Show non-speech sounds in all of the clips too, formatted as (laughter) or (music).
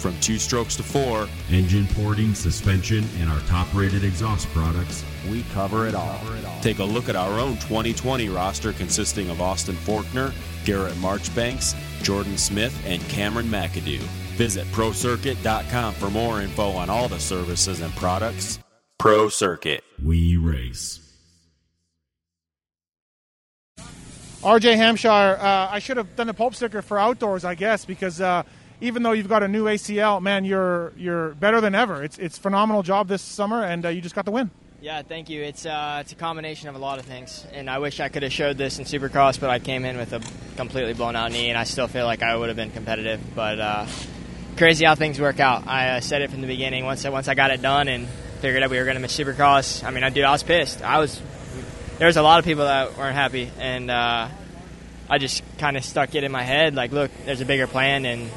From two strokes to four, engine porting, suspension, and our top rated exhaust products, we cover it all. Take a look at our own 2020 roster consisting of Austin Forkner, Garrett Marchbanks, Jordan Smith, and Cameron McAdoo. Visit ProCircuit.com for more info on all the services and products. Pro Circuit. We race. RJ Hampshire, uh, I should have done a pulp sticker for outdoors, I guess, because uh, even though you've got a new ACL, man, you're you're better than ever. It's it's phenomenal job this summer, and uh, you just got the win. Yeah, thank you. It's uh, it's a combination of a lot of things, and I wish I could have showed this in Supercross, but I came in with a completely blown out knee, and I still feel like I would have been competitive. But uh, crazy how things work out. I uh, said it from the beginning. Once I, once I got it done and figured out we were going to miss Supercross, I mean, I dude, I was pissed. I was. There was a lot of people that weren't happy, and uh, I just kind of stuck it in my head. Like, look, there's a bigger plan, and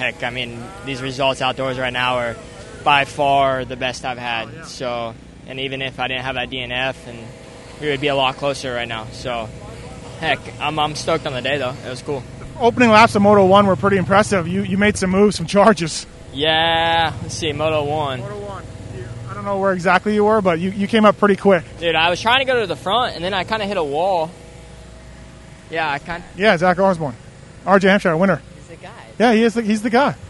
heck, I mean, these results outdoors right now are by far the best I've had. Oh, yeah. So, and even if I didn't have that DNF, and we would be a lot closer right now. So, heck, I'm, I'm stoked on the day though. It was cool. Opening laps of Moto One were pretty impressive. You you made some moves, some charges. Yeah, let's see, Moto One. Moto One. I don't know where exactly you were, but you, you came up pretty quick. Dude, I was trying to go to the front, and then I kind of hit a wall. Yeah, I kind. Yeah, Zach Osborne, RJ Hampshire winner. He's the guy. Yeah, he is. The, he's the guy. (laughs)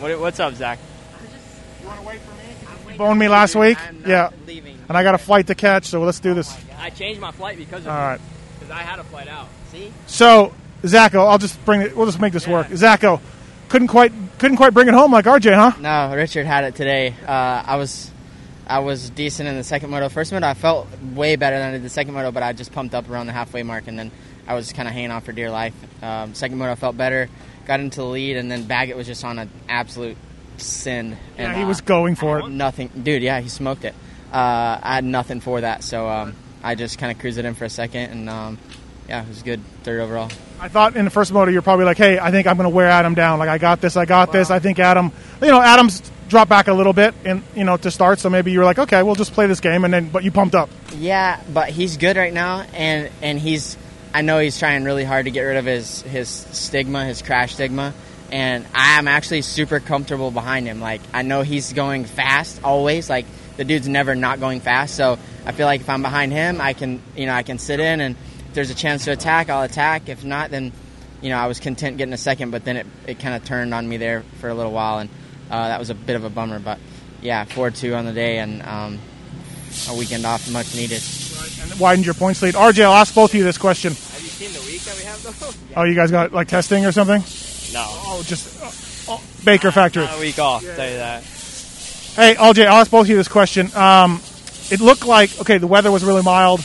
what, what's up, Zach? You want to wait for me? You boned me last week. yeah. Leaving. And I got a flight to catch, so let's do this. I changed my flight because of All right. Because I had a flight out. See? So, Zacho, I'll just bring it. We'll just make this Yeah. work. Zacho, couldn't quite couldn't quite bring it home like RJ, huh? No, Richard had it today. Uh, I was I was decent in the second moto. First moto, I felt way better than I did the second moto, but I just pumped up around the halfway mark, and then I was kind of hanging on for dear life. Um, second moto, I felt better, got into the lead, and then Baggett was just on an absolute sin. And, Yeah, he uh, was going for it. Nothing, dude. Yeah, he smoked it. Uh, I had nothing for that, so um, I just kind of cruised it in for a second, and um, yeah, it was good. Third overall. I thought in the first moto you're probably like, hey, I think I'm going to wear Adam down. Like I got this, I got this. I think Adam, you know, Adam's dropped back a little bit, and you know, to start. So maybe you were like, okay, we'll just play this game, and then but you pumped up. Yeah, but he's good right now, and and he's. I know he's trying really hard to get rid of his his stigma, his crash stigma, and I'm actually super comfortable behind him. Like I know he's going fast always. Like the dude's never not going fast, so I feel like if I'm behind him, I can you know I can sit in, and if there's a chance to attack, I'll attack. If not, then you know I was content getting a second, but then it it kind of turned on me there for a little while, and uh, that was a bit of a bummer. But yeah, four two on the day, and um, a weekend off much needed. And widened your points lead. RJ, I'll ask both of you this question. Have you seen the week that we have though? (laughs) Oh, you guys got like testing or something? No. Oh, just uh, oh, Baker Factory. Not a week off. Tell you that. Hey, RJ, I'll ask both of you this question. Um, it looked like okay, the weather was really mild.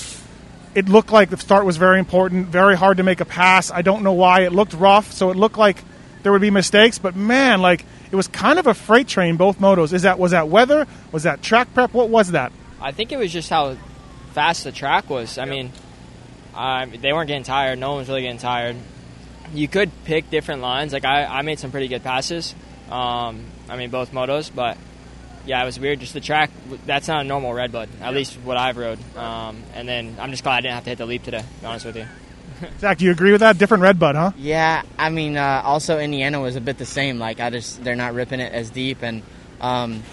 It looked like the start was very important, very hard to make a pass. I don't know why. It looked rough, so it looked like there would be mistakes. But man, like it was kind of a freight train. Both motos. Is that was that weather? Was that track prep? What was that? I think it was just how fast the track was. I mean, uh, they weren't getting tired. No one was really getting tired. You could pick different lines. Like I, I made some pretty good passes. Um, I mean, both motos, but yeah, it was weird. Just the track. That's not a normal redbud. At least what I've rode. Um, and then I'm just glad I didn't have to hit the leap today. To be honest with you. (laughs) Zach, do you agree with that? Different red bud, huh? Yeah, I mean, uh, also Indiana was a bit the same. Like I just they're not ripping it as deep, and um,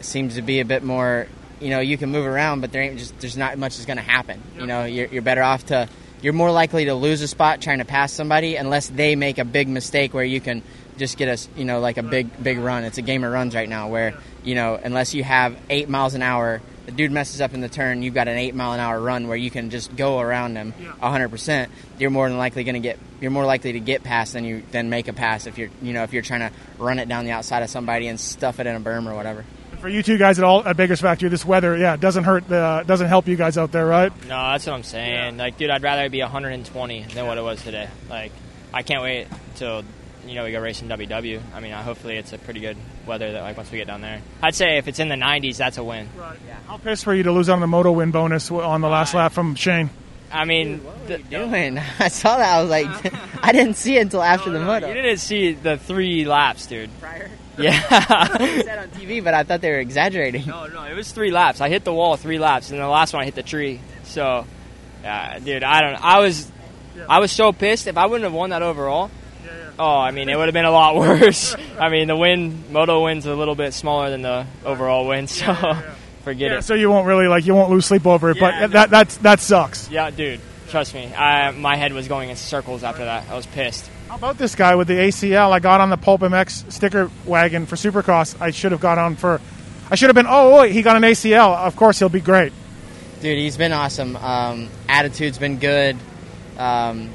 seems to be a bit more. You know, you can move around, but there ain't just there's not much that's going to happen. You know, you're, you're better off to. You're more likely to lose a spot trying to pass somebody unless they make a big mistake where you can just get a you know like a big big run. It's a game of runs right now where you know unless you have eight miles an hour, the dude messes up in the turn, you've got an eight mile an hour run where you can just go around him hundred percent. You're more than likely going to get you're more likely to get past than you than make a pass if you're you know if you're trying to run it down the outside of somebody and stuff it in a berm or whatever. For you two guys at all at Baker's Factory, this weather, yeah, doesn't hurt. Uh, doesn't help you guys out there, right? No, that's what I'm saying. Like, dude, I'd rather it be 120 than what it was today. Like, I can't wait till you know we go racing WW. I mean, uh, hopefully it's a pretty good weather that like once we get down there. I'd say if it's in the 90s, that's a win. Right. How pissed were you to lose on the moto win bonus on the last lap from Shane? I mean, What are you doing? (laughs) I saw that. I was like, (laughs) I didn't see it until after the moto. you didn't see the three laps, dude. prior. Yeah. (laughs) said on TV, but I thought they were exaggerating. no, no, it was three laps. I hit the wall three laps, and the last one I hit the tree. So, yeah, dude, I don't. I was, I was so pissed. If I wouldn't have won that overall, oh, I mean, it would have been a lot worse. (laughs) I mean, the win, moto win's a little bit smaller than the overall win, so (laughs) forget Yeah, it. so you won't really like you won't lose sleep over it, Yeah, but no. that that's that sucks. Yeah, dude, trust me. I, my head was going in circles after that. I was pissed. How about this guy with the ACL? I got on the Pulp MX sticker wagon for Supercross. I should have got on for. I should have been. Oh, wait, he got an ACL. Of course, he'll be great. Dude, he's been awesome. Um, attitude's been good. Um,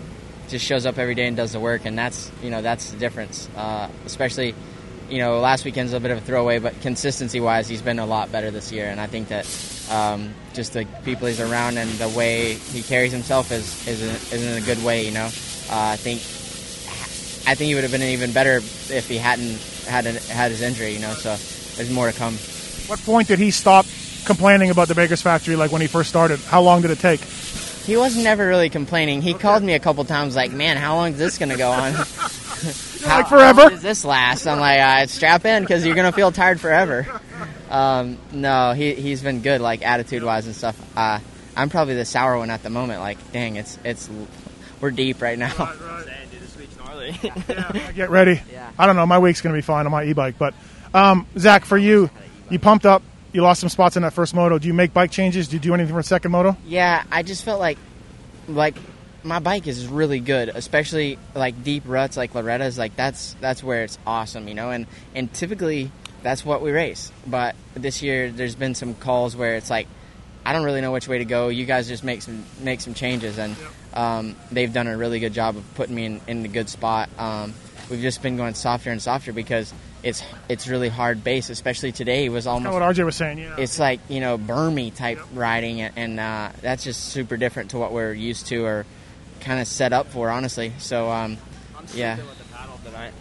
just shows up every day and does the work, and that's you know that's the difference. Uh, especially, you know, last weekend's a bit of a throwaway, but consistency wise, he's been a lot better this year, and I think that um, just the people he's around and the way he carries himself is is in, is in a good way. You know, uh, I think I think he would have been even better if he hadn't had had his injury. You know, so there's more to come. What point did he stop complaining about the Baker's factory? Like when he first started? How long did it take? He was never really complaining. He called me a couple times, like, "Man, how long is this going to go on? (laughs) how, Like forever? How does this last?" I'm like, uh, "Strap in, because you're going to feel tired forever." Um, no, he he's been good, like attitude wise and stuff. Uh, I'm probably the sour one at the moment. Like, dang, it's it's we're deep right now. dude, this week's gnarly. (laughs) Get ready. Yeah. I don't know. My week's going to be fine on my e-bike, but um, Zach, for you, you pumped up. You lost some spots in that first moto. Do you make bike changes? Do you do anything for the second moto? Yeah, I just felt like like my bike is really good, especially like deep ruts like Loretta's. Like that's that's where it's awesome, you know. And and typically that's what we race. But this year there's been some calls where it's like I don't really know which way to go. You guys just make some make some changes, and um, they've done a really good job of putting me in, in a good spot. Um, we've just been going softer and softer because it's it's really hard base, especially today was Kind almost of what RJ was saying. Yeah. it's like you know Burmy type riding, and, and uh, that's just super different to what we're used to or kind of set up for, honestly. So um, yeah, with the paddle tonight.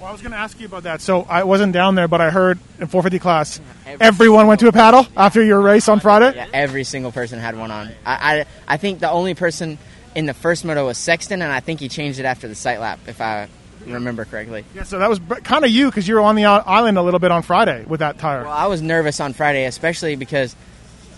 Well, I was going to ask you about that. So I wasn't down there, but I heard in 450 class, Every- everyone went to a paddle after your race on Friday. yeah, every single person had one on. I, I I think the only person in the first moto was Sexton, and I think he changed it after the sight lap, if I remember correctly. Yeah, so that was kind of you because you were on the island a little bit on Friday with that tire. Well, I was nervous on Friday, especially because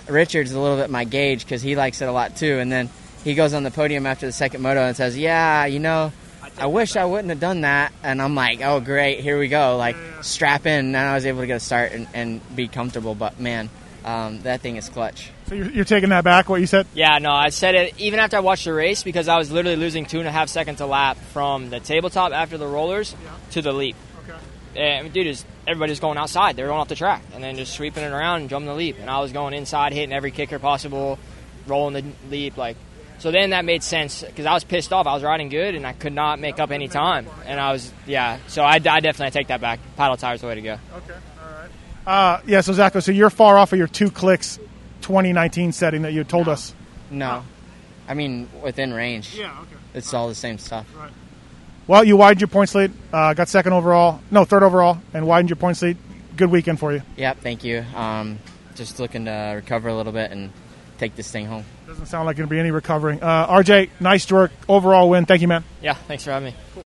Richard's a little bit my gauge because he likes it a lot too. And then he goes on the podium after the second moto and says, "Yeah, you know, I wish I wouldn't have done that." And I'm like, "Oh, great, here we go!" Like strap in. And I was able to get a start and, and be comfortable. But man, um, that thing is clutch. So you're, you're taking that back, what you said? Yeah, no, I said it even after I watched the race because I was literally losing two and a half seconds a lap from the tabletop after the rollers to the leap. Okay. And dude, is everybody's going outside. They're going off the track and then just sweeping it around and jumping the leap. And I was going inside, hitting every kicker possible, rolling the leap. Like, so then that made sense because I was pissed off. I was riding good and I could not make up any time. And I was, yeah. So I, I definitely take that back. Paddle tires the way to go. Okay. All right. Uh, yeah, so Zach, so you're far off of your two clicks 2019 setting that you told us. No, I mean within range. Yeah, okay. It's all the same stuff. Right. Well, you widened your points lead, uh, got second overall, no, third overall, and widened your points lead. Good weekend for you. Yep, thank you. Um, just looking to recover a little bit and take this thing home. Doesn't sound like going to be any recovering. Uh, RJ, nice work, overall win. Thank you, man. Yeah, thanks for having me.